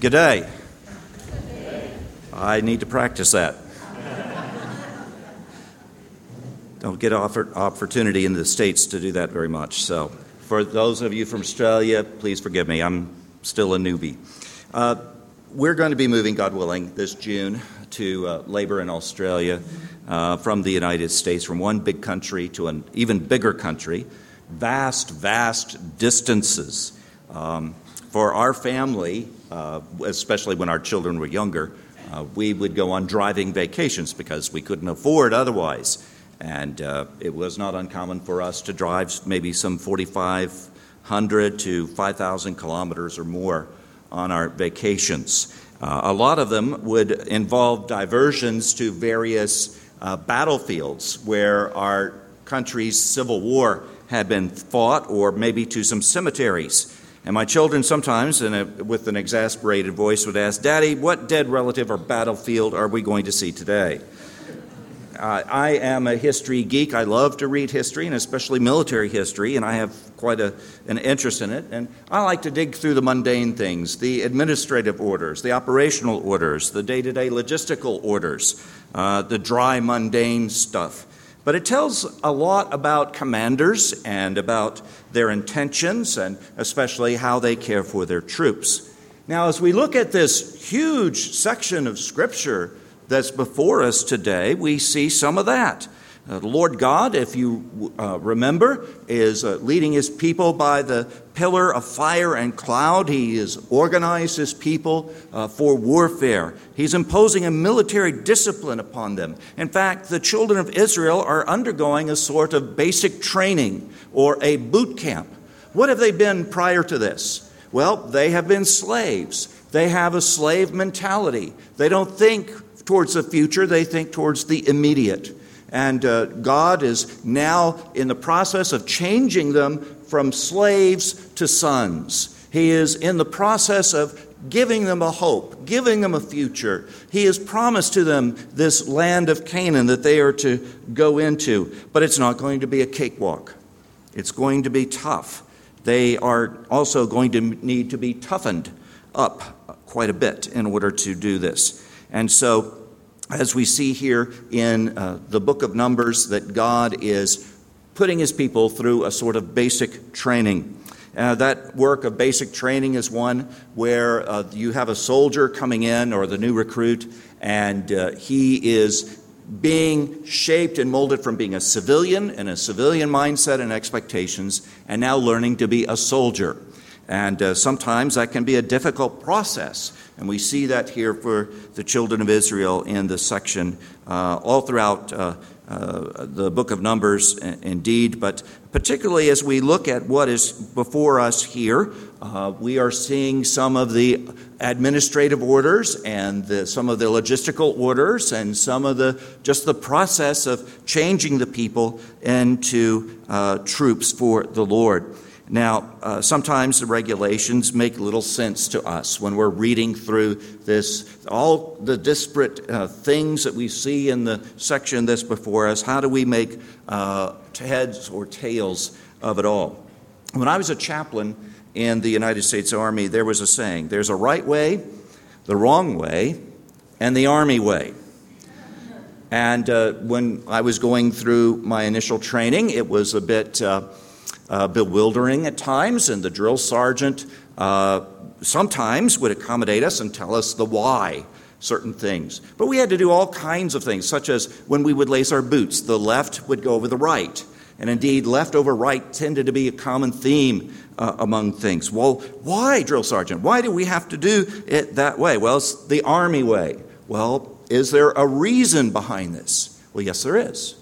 Good day. I need to practice that. Don't get offered opportunity in the States to do that very much. So, for those of you from Australia, please forgive me. I'm still a newbie. Uh, we're going to be moving, God willing, this June to uh, labor in Australia uh, from the United States, from one big country to an even bigger country. Vast, vast distances. Um, for our family, uh, especially when our children were younger, uh, we would go on driving vacations because we couldn't afford otherwise. And uh, it was not uncommon for us to drive maybe some 4,500 to 5,000 kilometers or more on our vacations. Uh, a lot of them would involve diversions to various uh, battlefields where our country's civil war had been fought, or maybe to some cemeteries. And my children sometimes, a, with an exasperated voice, would ask, Daddy, what dead relative or battlefield are we going to see today? Uh, I am a history geek. I love to read history, and especially military history, and I have quite a, an interest in it. And I like to dig through the mundane things the administrative orders, the operational orders, the day to day logistical orders, uh, the dry, mundane stuff. But it tells a lot about commanders and about their intentions, and especially how they care for their troops. Now, as we look at this huge section of Scripture, that's before us today, we see some of that. Uh, the Lord God, if you uh, remember, is uh, leading his people by the pillar of fire and cloud. He has organized his people uh, for warfare. He's imposing a military discipline upon them. In fact, the children of Israel are undergoing a sort of basic training or a boot camp. What have they been prior to this? Well, they have been slaves. They have a slave mentality. They don't think towards the future, they think towards the immediate. And uh, God is now in the process of changing them from slaves to sons. He is in the process of giving them a hope, giving them a future. He has promised to them this land of Canaan that they are to go into, but it's not going to be a cakewalk. It's going to be tough. They are also going to need to be toughened up quite a bit in order to do this. And so as we see here in uh, the book of Numbers, that God is putting his people through a sort of basic training. Uh, that work of basic training is one where uh, you have a soldier coming in or the new recruit, and uh, he is being shaped and molded from being a civilian and a civilian mindset and expectations, and now learning to be a soldier. And uh, sometimes that can be a difficult process. And we see that here for the children of Israel in this section, uh, all throughout uh, uh, the book of Numbers, indeed. But particularly as we look at what is before us here, uh, we are seeing some of the administrative orders and the, some of the logistical orders and some of the just the process of changing the people into uh, troops for the Lord. Now, uh, sometimes the regulations make little sense to us when we're reading through this, all the disparate uh, things that we see in the section that's before us. How do we make uh, heads or tails of it all? When I was a chaplain in the United States Army, there was a saying there's a right way, the wrong way, and the Army way. And uh, when I was going through my initial training, it was a bit uh, bewildering at times, and the drill sergeant uh, sometimes would accommodate us and tell us the why certain things. But we had to do all kinds of things, such as when we would lace our boots, the left would go over the right. And indeed, left over right tended to be a common theme uh, among things. Well, why, drill sergeant? Why do we have to do it that way? Well, it's the Army way. Well, is there a reason behind this? Well, yes, there is.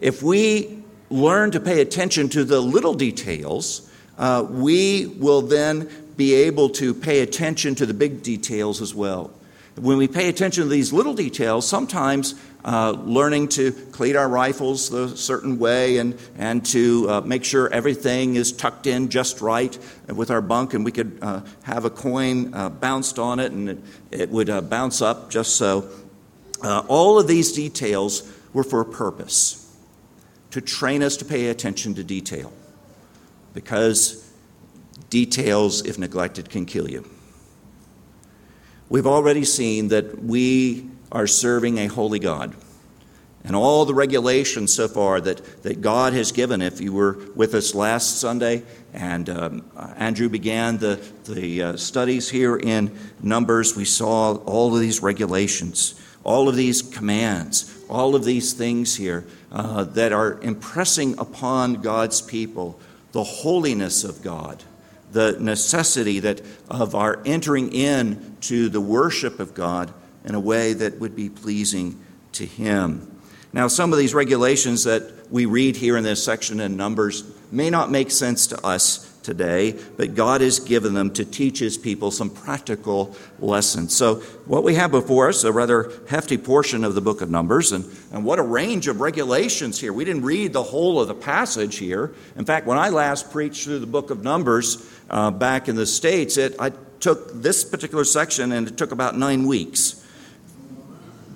If we learn to pay attention to the little details, uh, we will then be able to pay attention to the big details as well. When we pay attention to these little details, sometimes uh, learning to cleat our rifles a certain way and, and to uh, make sure everything is tucked in just right with our bunk, and we could uh, have a coin uh, bounced on it and it, it would uh, bounce up just so. all of these details were for a purpose to train us to pay attention to detail because details, if neglected, can kill you. We've already seen that we are serving a holy God. And all the regulations so far that, that God has given, if you were with us last Sunday, and um, Andrew began the, the uh, studies here in Numbers, we saw all of these regulations, all of these commands, all of these things here uh, that are impressing upon God's people the holiness of God, the necessity that of our entering in to the worship of God in a way that would be pleasing to Him. Now, some of these regulations that we read here in this section in Numbers may not make sense to us today, but God has given them to teach His people some practical lessons. So, what we have before us, a rather hefty portion of the book of Numbers, and, and what a range of regulations here. We didn't read the whole of the passage here. In fact, when I last preached through the book of Numbers uh, back in the States, it, I took this particular section and it took about nine weeks.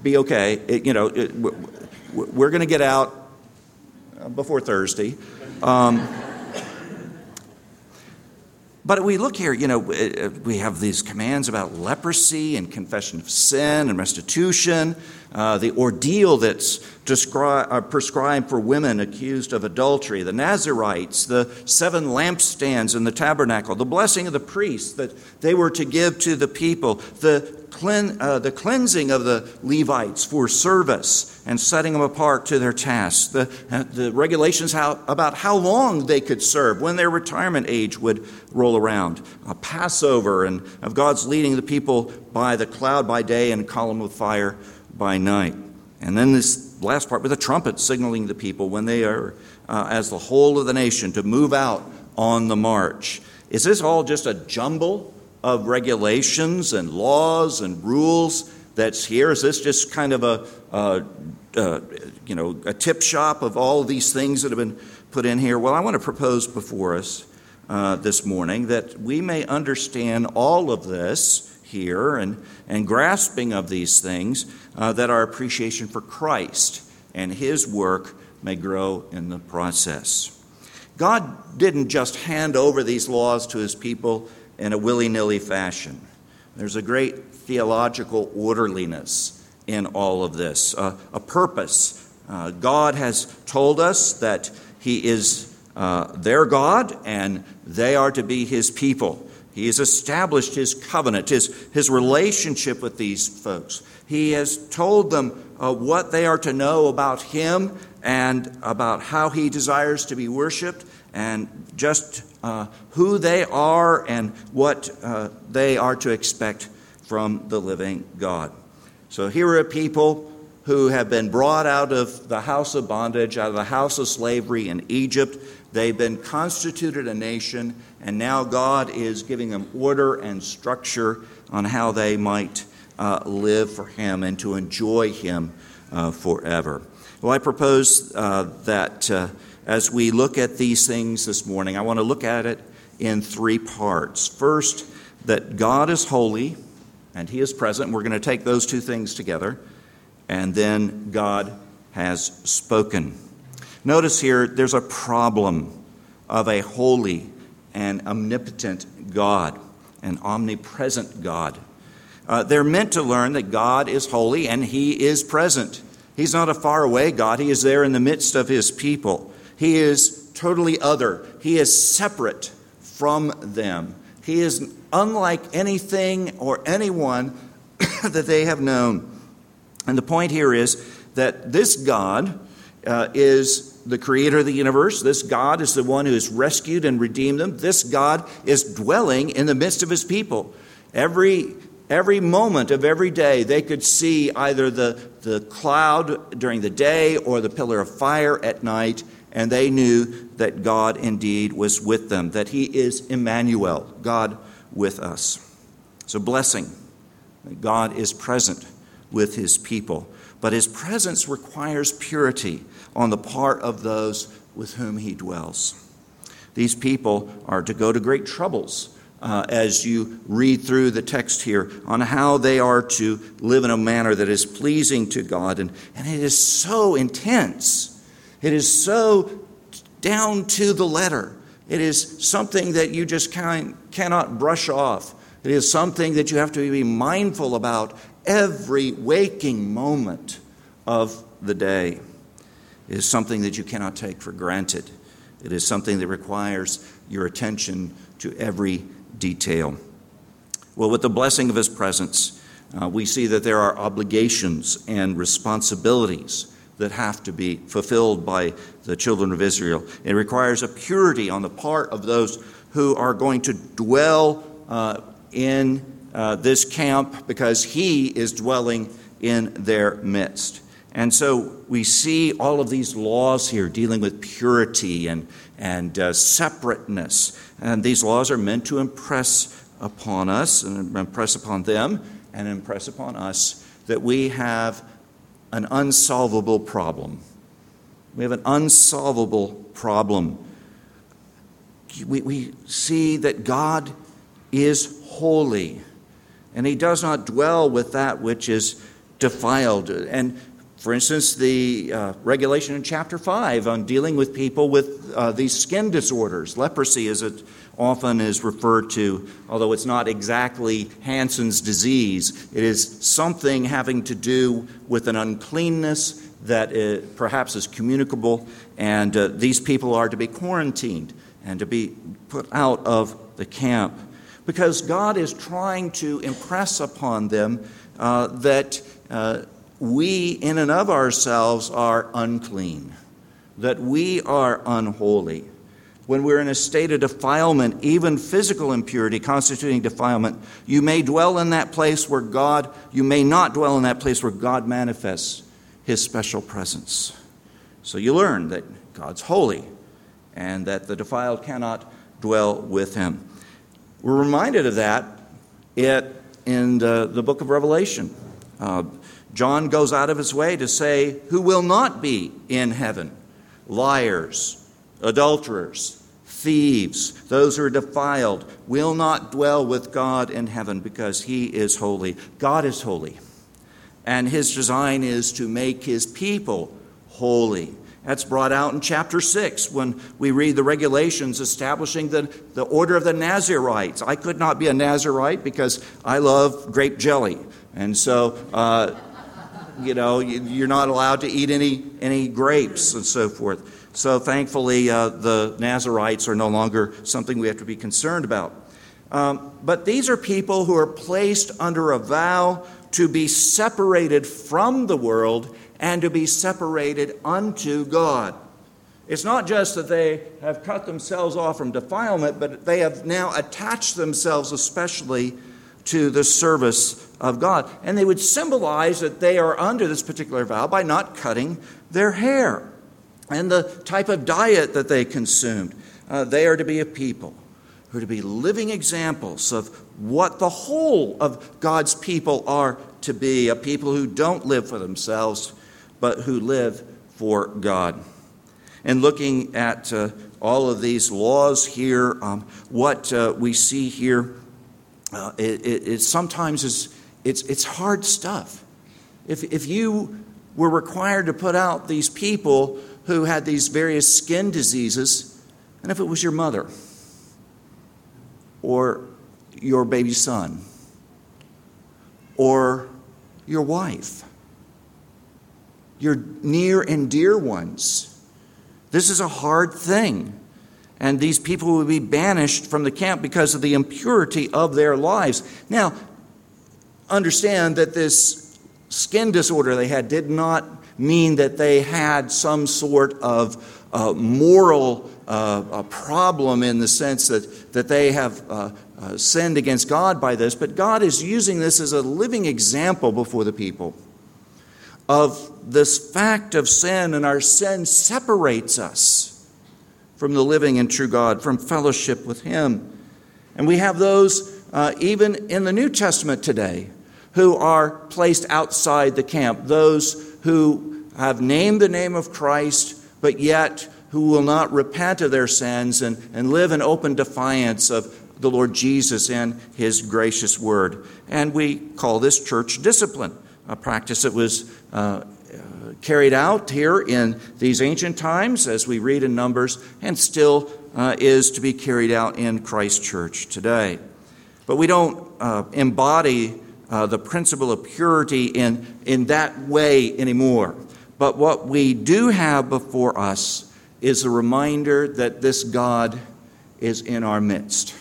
Be okay. It, you know, it, we're going to get out uh, before Thursday. Um, but we look here, you know, uh, we have these commands about leprosy and confession of sin and restitution, uh, the ordeal that's descri- uh, prescribed for women accused of adultery, the Nazarites, the seven lampstands in the tabernacle, the blessing of the priests that they were to give to the people, the clean, uh, the cleansing of the Levites for service and setting them apart to their tasks, the, uh, the regulations how, about how long they could serve, when their retirement age would roll around, a Passover, and of God's leading the people by the cloud by day and column of fire by night. And then this last part with the trumpet signaling the people when they are, uh, as the whole of the nation, to move out on the march. Is this all just a jumble of regulations and laws and rules that's here? Is this just kind of a, a, a, you know, a tip shop of all of these things that have been put in here? Well, I want to propose before us uh, this morning that we may understand all of this here and, and grasping of these things, uh, that our appreciation for Christ and His work may grow in the process. God didn't just hand over these laws to His people in a willy nilly fashion. There's a great theological orderliness in all of this, uh, a purpose. Uh, God has told us that He is uh, their God and they are to be His people. He has established His covenant, His, his relationship with these folks. He has told them uh, what they are to know about Him and about how He desires to be worshiped and just uh, who they are and what uh, they are to expect from the living God. So here are people who have been brought out of the house of bondage, out of the house of slavery in Egypt. They've been constituted a nation, and now God is giving them order and structure on how they might uh, live for Him and to enjoy Him uh, forever. Well, I propose uh, that uh, as we look at these things this morning, I want to look at it in three parts. First, that God is holy and He is present. We're going to take those two things together. And then God has spoken. Notice here, there's a problem of a holy and omnipotent God, an omnipresent God. Uh, they're meant to learn that God is holy and He is present. He's not a faraway God, He is there in the midst of His people. He is totally other. He is separate from them. He is unlike anything or anyone that they have known. And the point here is that this God uh, is the creator of the universe. This God is the one who has rescued and redeemed them. This God is dwelling in the midst of his people. Every every moment of every day, they could see either the, the cloud during the day or the pillar of fire at night, and they knew that God indeed was with them, that He is Emmanuel, God with us. So, blessing, God is present with His people, but His presence requires purity on the part of those with whom He dwells. These people are to go to great troubles uh, as you read through the text here on how they are to live in a manner that is pleasing to God. And, and it is so intense it is so down to the letter. It is something that you just can, cannot brush off It is something that you have to be mindful about every waking moment of the day. It is something that you cannot take for granted. It is something that requires your attention to every detail. Well, with the blessing of His presence, uh, we see that there are obligations and responsibilities that have to be fulfilled by the children of Israel. It requires a purity on the part of those who are going to dwell uh, in uh, this camp because He is dwelling in their midst. And so we see all of these laws here dealing with purity and, and uh, separateness. And these laws are meant to impress upon us and impress upon them and impress upon us that we have an unsolvable problem. We have an unsolvable problem. We, we see that God is holy, and He does not dwell with that which is defiled. And for instance, the uh, regulation in chapter 5 on dealing with people with uh, these skin disorders, leprosy as it often is referred to, although it's not exactly Hansen's disease, it is something having to do with an uncleanness that uh, perhaps is communicable, and uh, these people are to be quarantined and to be put out of the camp. Because God is trying to impress upon them uh, that uh, we, in and of ourselves, are unclean, that we are unholy. When we're in a state of defilement, even physical impurity constituting defilement, you may dwell in that place where God, you may not dwell in that place where God manifests his special presence. So you learn that God's holy and that the defiled cannot dwell with him. We're reminded of that in the, the book of Revelation. Uh, John goes out of his way to say, Who will not be in heaven? Liars, adulterers, thieves, those who are defiled, will not dwell with God in heaven because he is holy. God is holy. And his design is to make his people holy. That's brought out in chapter 6 when we read the regulations establishing the, the order of the Nazarites. I could not be a Nazarite because I love grape jelly. And so, uh, you know, you're not allowed to eat any, any grapes and so forth. So thankfully, uh, the Nazarites are no longer something we have to be concerned about. Um, but these are people who are placed under a vow to be separated from the world and to be separated unto God. It's not just that they have cut themselves off from defilement, but they have now attached themselves especially to the service of God. And they would symbolize that they are under this particular vow by not cutting their hair and the type of diet that they consumed. Uh, they are to be a people who are to be living examples of what the whole of God's people are to be a people who don't live for themselves, but who live for God. And looking at uh, all of these laws here, um, what uh, we see here uh, it, it, it, sometimes is it's, it's hard stuff. If, if you were required to put out these people who had these various skin diseases, and if it was your mother or your baby son or your wife, your near and dear ones, this is a hard thing and these people would be banished from the camp because of the impurity of their lives. Now, understand that this skin disorder they had did not mean that they had some sort of uh, moral uh, problem in the sense that, that they have uh, uh, sinned against God by this, but God is using this as a living example before the people of this fact of sin, and our sin separates us from the living and true God, from fellowship with Him. And we have those uh, even in the New Testament today who are placed outside the camp, those who have named the name of Christ, but yet who will not repent of their sins and, and live in open defiance of the Lord Jesus and His gracious word. And we call this church discipline, a practice that was uh, carried out here in these ancient times, as we read in Numbers, and still uh, is to be carried out in Christ Church today. But we don't uh, embody uh, the principle of purity in, in that way anymore. But what we do have before us is a reminder that this God is in our midst.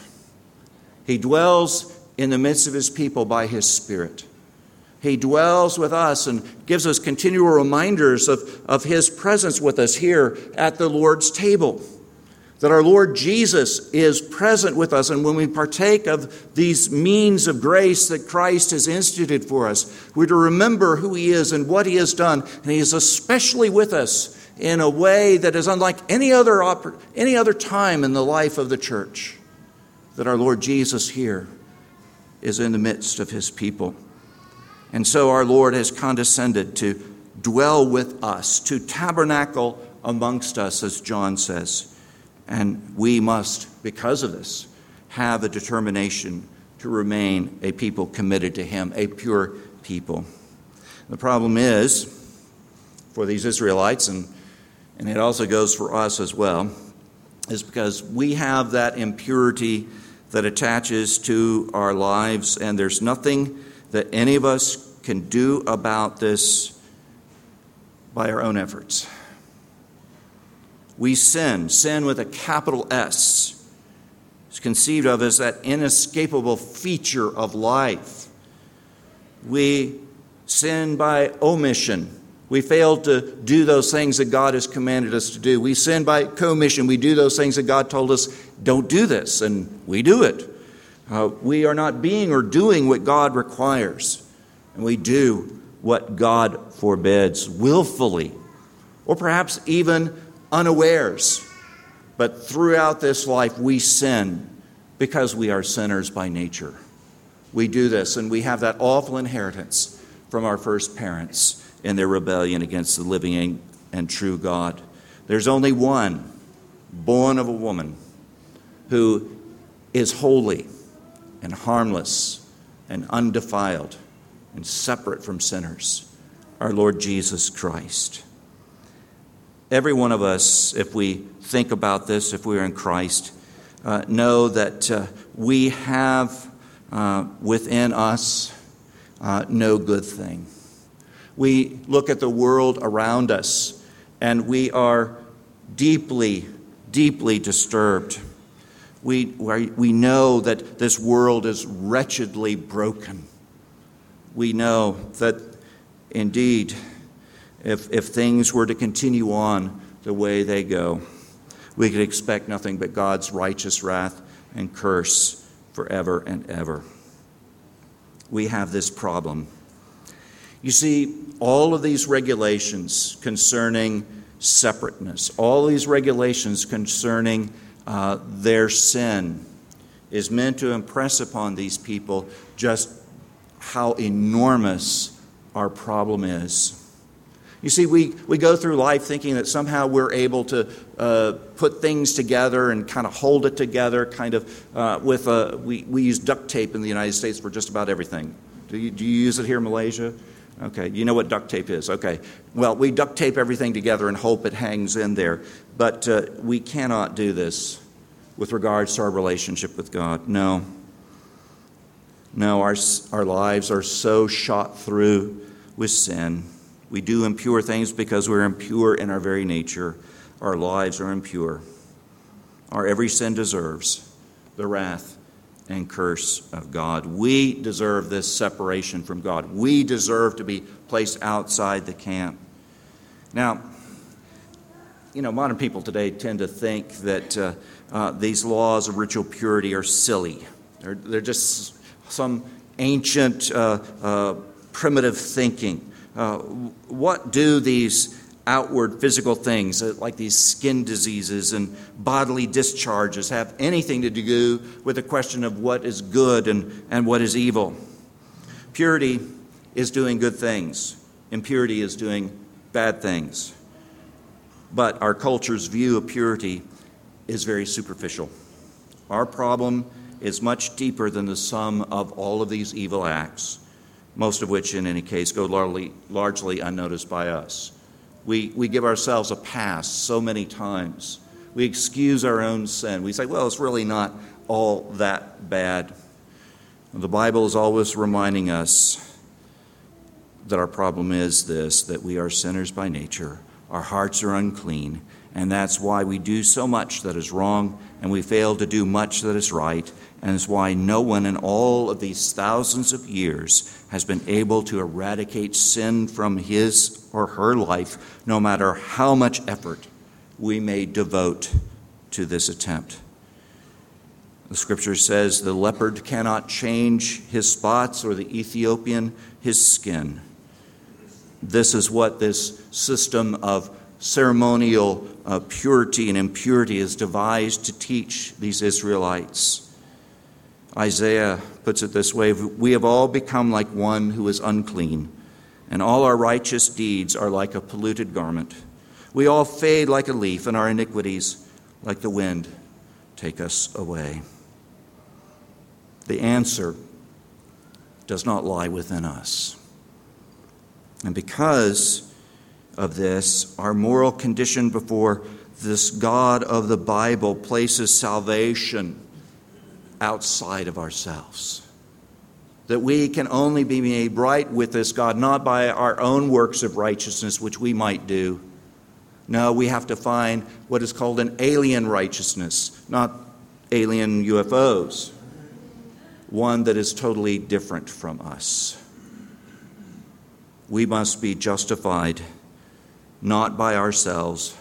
He dwells in the midst of his people by his Spirit. He dwells with us and gives us continual reminders of, of his presence with us here at the Lord's table that our Lord Jesus is present with us. And when we partake of these means of grace that Christ has instituted for us, we're to remember who He is and what He has done. And He is especially with us in a way that is unlike any other, any other time in the life of the church. That our Lord Jesus here is in the midst of His people. And so our Lord has condescended to dwell with us, to tabernacle amongst us, as John says. And we must, because of this, have a determination to remain a people committed to Him, a pure people. The problem is, for these Israelites, and, and it also goes for us as well, is because we have that impurity that attaches to our lives, and there's nothing that any of us can do about this by our own efforts we sin, sin with a capital S. It's conceived of as that inescapable feature of life. We sin by omission. We fail to do those things that God has commanded us to do. We sin by commission. We do those things that God told us, don't do this, and we do it. Uh, we are not being or doing what God requires, and we do what God forbids willfully, or perhaps even unawares. But throughout this life, we sin because we are sinners by nature. We do this, and we have that awful inheritance from our first parents in their rebellion against the living and true God. There's only one born of a woman who is holy and harmless and undefiled and separate from sinners our Lord Jesus Christ. Every one of us, if we think about this, if we're in Christ, uh, know that uh, we have uh, within us uh, no good thing. We look at the world around us and we are deeply, deeply disturbed. We, we know that this world is wretchedly broken. We know that indeed if, if things were to continue on the way they go. We could expect nothing but God's righteous wrath and curse forever and ever. We have this problem. You see, all of these regulations concerning separateness, all these regulations concerning uh, their sin, is meant to impress upon these people just how enormous our problem is. You see, we, we go through life thinking that somehow we're able to uh, put things together and kind of hold it together, kind of uh, with a, we, we use duct tape in the United States for just about everything. Do you, do you use it here in Malaysia? Okay, you know what duct tape is. Okay. Well, we duct tape everything together and hope it hangs in there. But uh, we cannot do this with regards to our relationship with God. No. No, our, our lives are so shot through with sin we do impure things because we're impure in our very nature. Our lives are impure. Our every sin deserves the wrath and curse of God. We deserve this separation from God. We deserve to be placed outside the camp. Now, you know, modern people today tend to think that uh, uh, these laws of ritual purity are silly. They're, they're just some ancient, uh, uh primitive thinking. Uh, what do these outward physical things, uh, like these skin diseases and bodily discharges, have anything to do with the question of what is good and, and what is evil? Purity is doing good things, impurity is doing bad things. But our culture's view of purity is very superficial. Our problem is much deeper than the sum of all of these evil acts most of which, in any case, go largely, largely unnoticed by us. We, we give ourselves a pass so many times. We excuse our own sin. We say, well, it's really not all that bad. The Bible is always reminding us that our problem is this that we are sinners by nature, our hearts are unclean, and that's why we do so much that is wrong and we fail to do much that is right, and is why no one in all of these thousands of years has been able to eradicate sin from his or her life, no matter how much effort we may devote to this attempt. The scripture says the leopard cannot change his spots or the Ethiopian his skin. This is what this system of ceremonial uh, purity and impurity is devised to teach these Israelites. Isaiah puts it this way We have all become like one who is unclean, and all our righteous deeds are like a polluted garment. We all fade like a leaf, and our iniquities, like the wind, take us away. The answer does not lie within us. And because of this, our moral condition before this God of the Bible places salvation outside of ourselves. That we can only be made right with this God, not by our own works of righteousness, which we might do. No, we have to find what is called an alien righteousness, not alien UFOs, one that is totally different from us. We must be justified not by ourselves,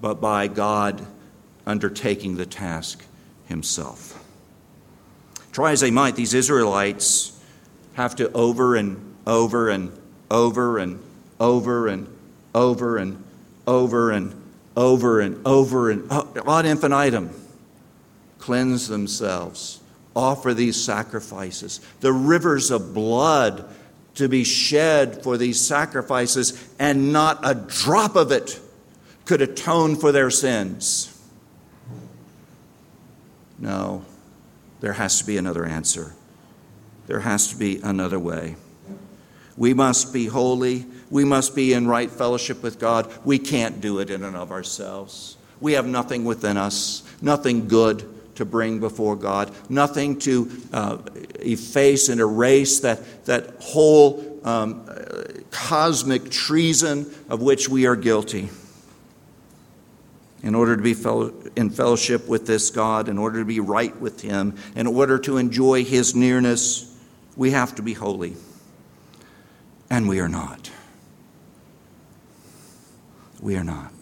but by God undertaking the task himself. Try as they might, these Israelites have to over and over and over and over and over and over and over and over and oh, ad infinitum cleanse themselves, offer these sacrifices. The rivers of blood to be shed for these sacrifices, and not a drop of it could atone for their sins. No, there has to be another answer. There has to be another way. We must be holy. We must be in right fellowship with God. We can't do it in and of ourselves. We have nothing within us, nothing good to bring before God, nothing to uh, efface and erase that, that whole um, cosmic treason of which we are guilty. In order to be in fellowship with this God, in order to be right with Him, in order to enjoy His nearness, we have to be holy. And we are not. We are not.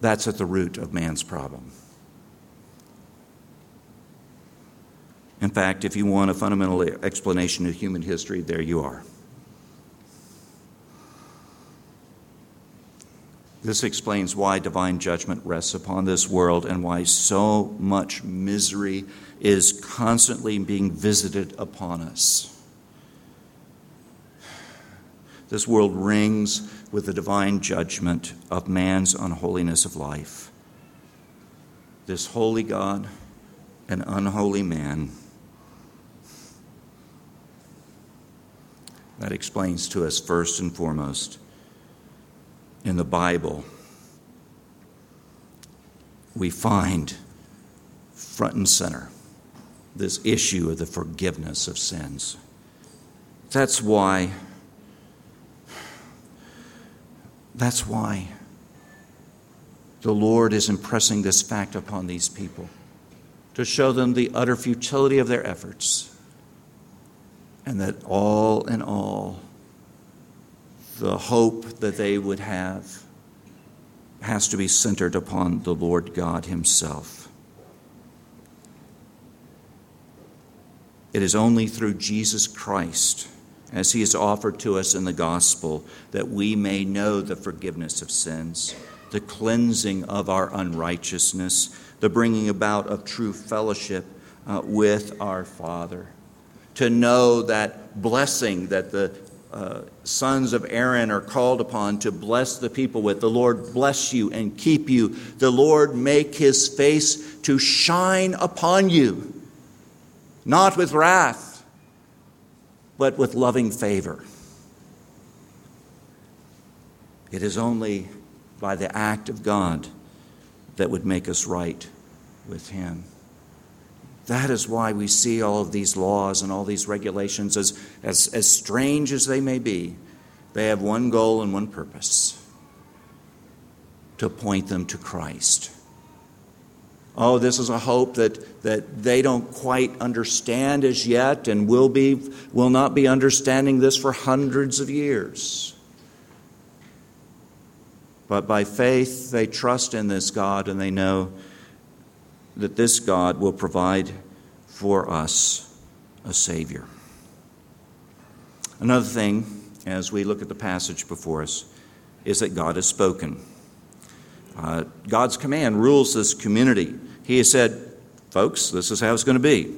That's at the root of man's problem. In fact, if you want a fundamental explanation of human history, there you are. This explains why divine judgment rests upon this world and why so much misery is constantly being visited upon us. This world rings with the divine judgment of man's unholiness of life. This holy God and unholy man. That explains to us, first and foremost, in the Bible, we find front and center this issue of the forgiveness of sins. That's why that's why the Lord is impressing this fact upon these people to show them the utter futility of their efforts and that all in all, the hope that they would have has to be centered upon the Lord God Himself. It is only through Jesus Christ as he is offered to us in the gospel, that we may know the forgiveness of sins, the cleansing of our unrighteousness, the bringing about of true fellowship uh, with our Father. To know that blessing that the uh, sons of Aaron are called upon to bless the people with. The Lord bless you and keep you. The Lord make his face to shine upon you, not with wrath but with loving favor. It is only by the act of God that would make us right with Him. That is why we see all of these laws and all these regulations, as, as, as strange as they may be, they have one goal and one purpose to point them to Christ. Oh, this is a hope that, that they don't quite understand as yet and will, be, will not be understanding this for hundreds of years. But by faith, they trust in this God and they know that this God will provide for us a Savior. Another thing, as we look at the passage before us, is that God has spoken. Uh, God's command rules this community. He has said, folks, this is how it's going to be.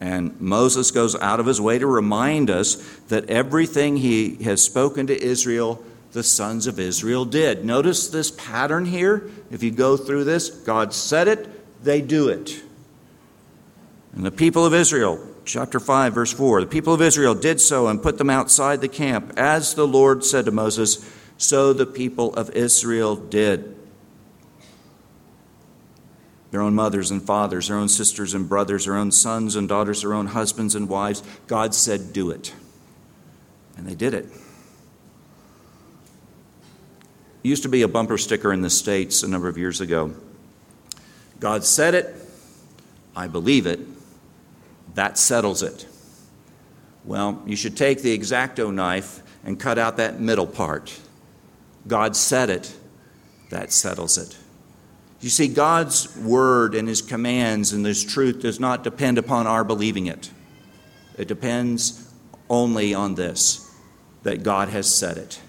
And Moses goes out of his way to remind us that everything he has spoken to Israel, the sons of Israel did. Notice this pattern here. If you go through this, God said it, they do it. And the people of Israel, chapter 5, verse 4, the people of Israel did so and put them outside the camp, as the Lord said to Moses, so the people of Israel did their own mothers and fathers, their own sisters and brothers, their own sons and daughters, their own husbands and wives. God said, Do it. And they did it. It used to be a bumper sticker in the States a number of years ago. God said it, I believe it, that settles it. Well, you should take the X-Acto knife and cut out that middle part. God said it, that settles it. You see, God's word and his commands and his truth does not depend upon our believing it. It depends only on this that God has said it.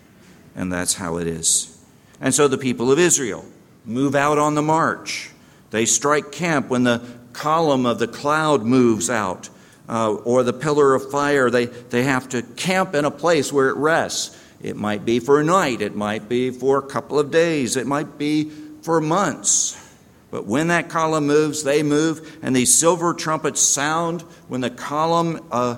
And that's how it is. And so the people of Israel move out on the march. They strike camp when the column of the cloud moves out uh, or the pillar of fire. They, they have to camp in a place where it rests. It might be for a night, it might be for a couple of days, it might be for months. But when that column moves, they move, and these silver trumpets sound when the column uh,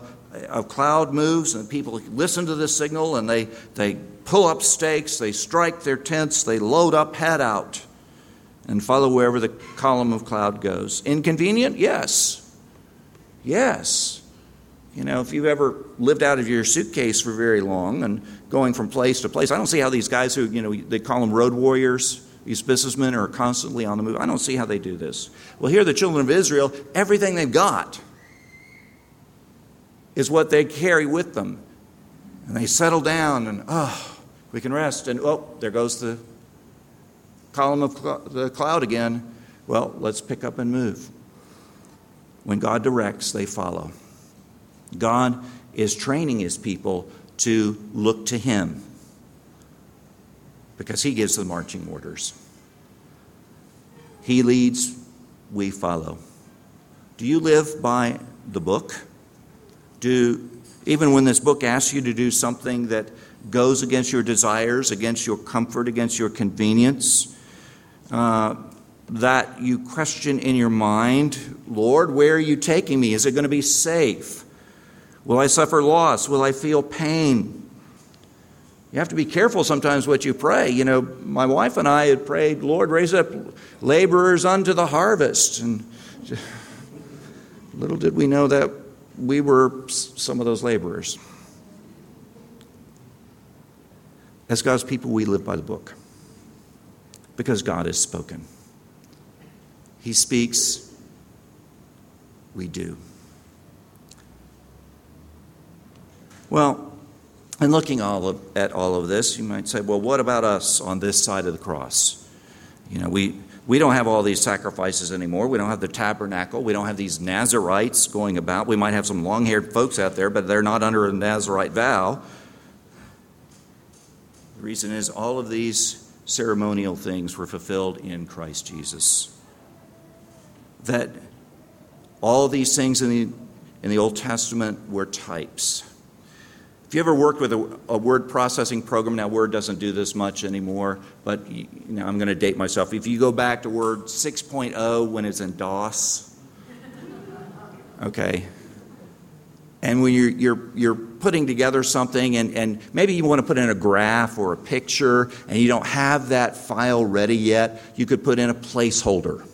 of cloud moves, and people listen to the signal and they, they pull up stakes, they strike their tents, they load up, head out, and follow wherever the column of cloud goes. Inconvenient? Yes. Yes. You know, if you've ever lived out of your suitcase for very long and going from place to place, I don't see how these guys who, you know, they call them road warriors, these businessmen are constantly on the move. I don't see how they do this. Well, here, the children of Israel, everything they've got is what they carry with them. And they settle down and, oh, we can rest. And, oh, there goes the column of cl- the cloud again. Well, let's pick up and move. When God directs, they follow. God is training his people to look to him because he gives the marching orders. He leads, we follow. Do you live by the book? Do even when this book asks you to do something that goes against your desires, against your comfort, against your convenience, uh, that you question in your mind, Lord, where are you taking me? Is it going to be safe? Will I suffer loss? Will I feel pain? You have to be careful sometimes what you pray. You know, my wife and I had prayed, Lord, raise up laborers unto the harvest. And little did we know that we were some of those laborers. As God's people, we live by the book because God has spoken. He speaks, we do. Well, and looking all of, at all of this, you might say, well, what about us on this side of the cross? You know, we, we don't have all these sacrifices anymore. We don't have the tabernacle. We don't have these Nazarites going about. We might have some long haired folks out there, but they're not under a Nazarite vow. The reason is all of these ceremonial things were fulfilled in Christ Jesus. That all these things in the, in the Old Testament were types if you ever worked with a, a, word processing program, now Word doesn't do this much anymore, but you know, I'm going to date myself. If you go back to Word 6.0 when it's in DOS, okay, and when you're, you're, you're putting together something and, and maybe you want to put in a graph or a picture and you don't have that file ready yet, you could put in a placeholder.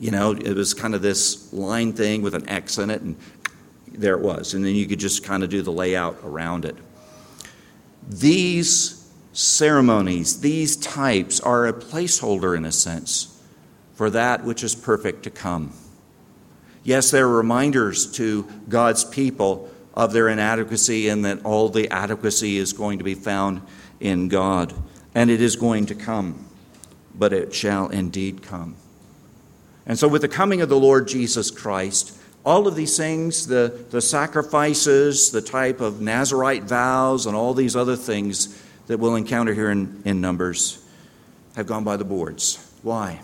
You know, it was kind of this line thing with an X in it, and there it was. And then you could just kind of do the layout around it. These ceremonies, these types, are a placeholder in a sense for that which is perfect to come. Yes, they're reminders to God's people of their inadequacy and that all the adequacy is going to be found in God. And it is going to come, but it shall indeed come. And so, with the coming of the Lord Jesus Christ, all of these things, the, the sacrifices, the type of Nazarite vows, and all these other things that we'll encounter here in, in Numbers, have gone by the boards. Why?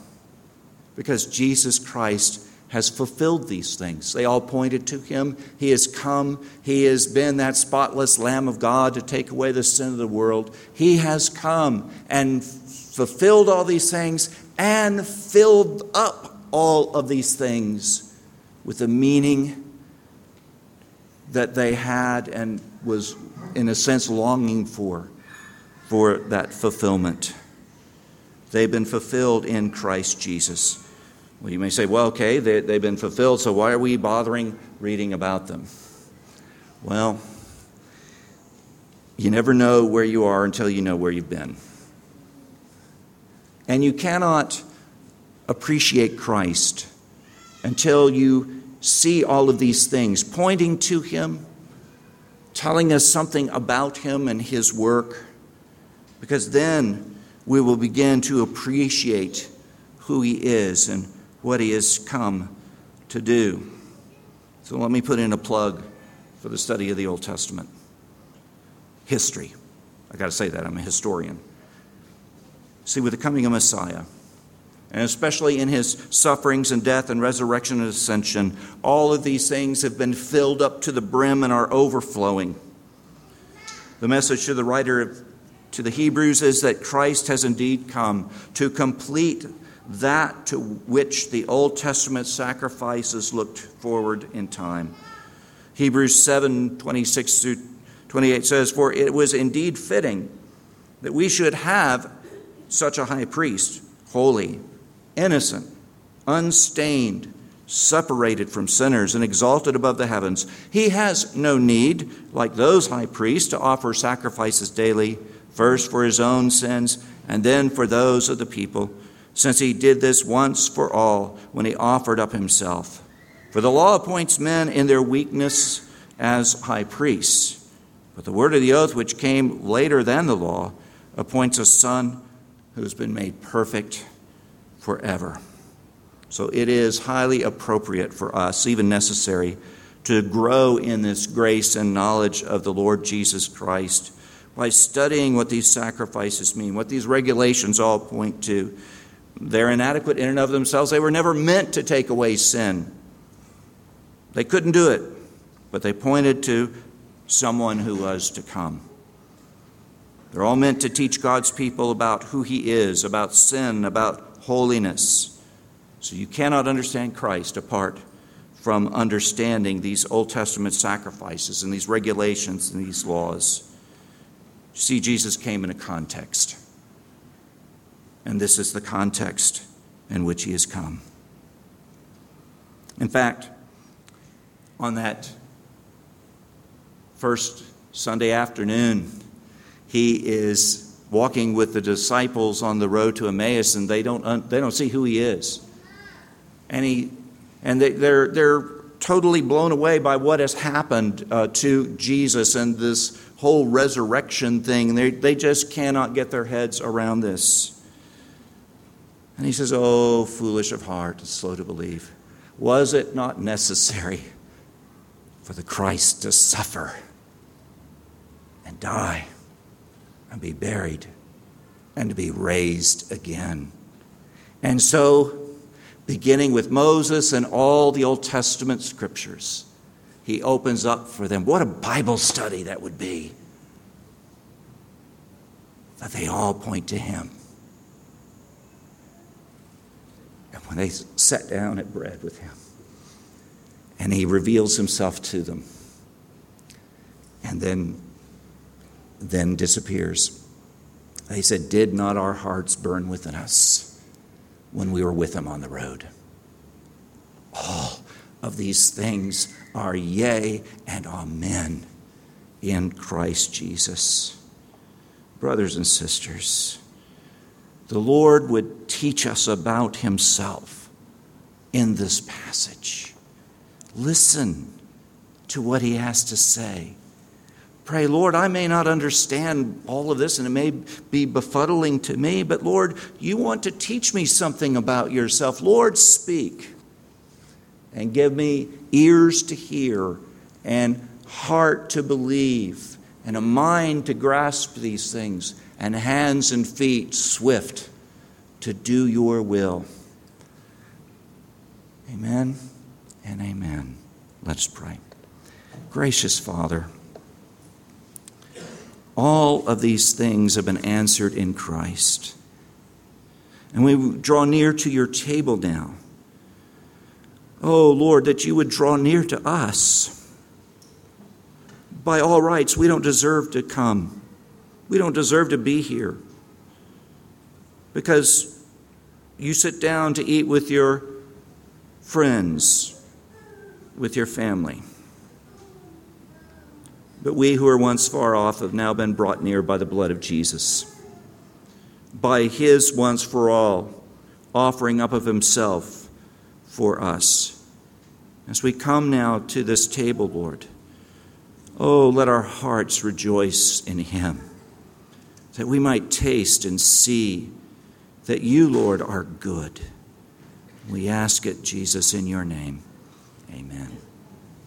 Because Jesus Christ has fulfilled these things. They all pointed to him. He has come. He has been that spotless Lamb of God to take away the sin of the world. He has come and fulfilled all these things and filled up all of these things with the meaning that they had and was, in a sense, longing for, for that fulfillment. They've been fulfilled in Christ Jesus. Well, you may say, well, okay, they, they've been fulfilled, so why are we bothering reading about them? Well, you never know where you are until you know where you've been. And you cannot appreciate Christ until you see all of these things pointing to Him, telling us something about Him and His work, because then we will begin to appreciate who He is and what he has come to do. So let me put in a plug for the study of the Old Testament. History. I got to say that, I'm a historian. See, with the coming of Messiah, and especially in his sufferings and death and resurrection and ascension, all of these things have been filled up to the brim and are overflowing. The message to the writer of, to the Hebrews is that Christ has indeed come to complete that to which the Old Testament sacrifices looked forward in time. Hebrews 7 26 through 28 says, For it was indeed fitting that we should have such a high priest, holy, innocent, unstained, separated from sinners, and exalted above the heavens. He has no need, like those high priests, to offer sacrifices daily, first for his own sins and then for those of the people since he did this once for all when he offered up himself. For the law appoints men in their weakness as high priests. But the word of the oath, which came later than the law, appoints a son who's been made perfect forever. So it is highly appropriate for us, even necessary, to grow in this grace and knowledge of the Lord Jesus Christ by studying what these sacrifices mean, what these regulations all point to they're inadequate in and of themselves. They were never meant to take away sin. They couldn't do it, but they pointed to someone who was to come. They're all meant to teach God's people about who He is, about sin, about holiness. So you cannot understand Christ apart from understanding these Old Testament sacrifices and these regulations and these laws. see, Jesus came in a context and this is the context in which he has come. In fact, on that first Sunday afternoon, he is walking with the disciples on the road to Emmaus, and they don't, they don't see who he is. And, he, and they, they're, they're totally blown away by what has happened uh, to Jesus and this whole resurrection thing. They, they just cannot get their heads around this. And he says, Oh, foolish of heart and slow to believe. Was it not necessary for the Christ to suffer and die and be buried and to be raised again? And so, beginning with Moses and all the Old Testament scriptures, he opens up for them. What a Bible study that would be! That they all point to him. When they sat down at bread with him. And he reveals himself to them. And then, then disappears. He said, Did not our hearts burn within us when we were with him on the road? all of these things are yea and amen in Christ Jesus. Brothers and sisters, the Lord would teach us about Himself in this passage. Listen to what He has to say. Pray, Lord, I may not understand all of this and it may be befuddling to me, but Lord, you want to teach me something about yourself. Lord, speak and give me ears to hear and heart to believe and a mind to grasp these things and hands and feet swift to do your will. Amen and amen. Let's pray. Gracious Father, all of these things have been answered in Christ. And we draw near to your table now. Oh, Lord, that you would draw near to us. By all rights, we don't deserve to come. We don't deserve to be here. Because you sit down to eat with your friends, with your family. But we who were once far off have now been brought near by the blood of Jesus. By his once for all offering up of himself for us. As we come now to this table, Lord, oh, let our hearts rejoice in him, that we might taste and see that you, Lord, are good. We ask it, Jesus, in your name. Amen.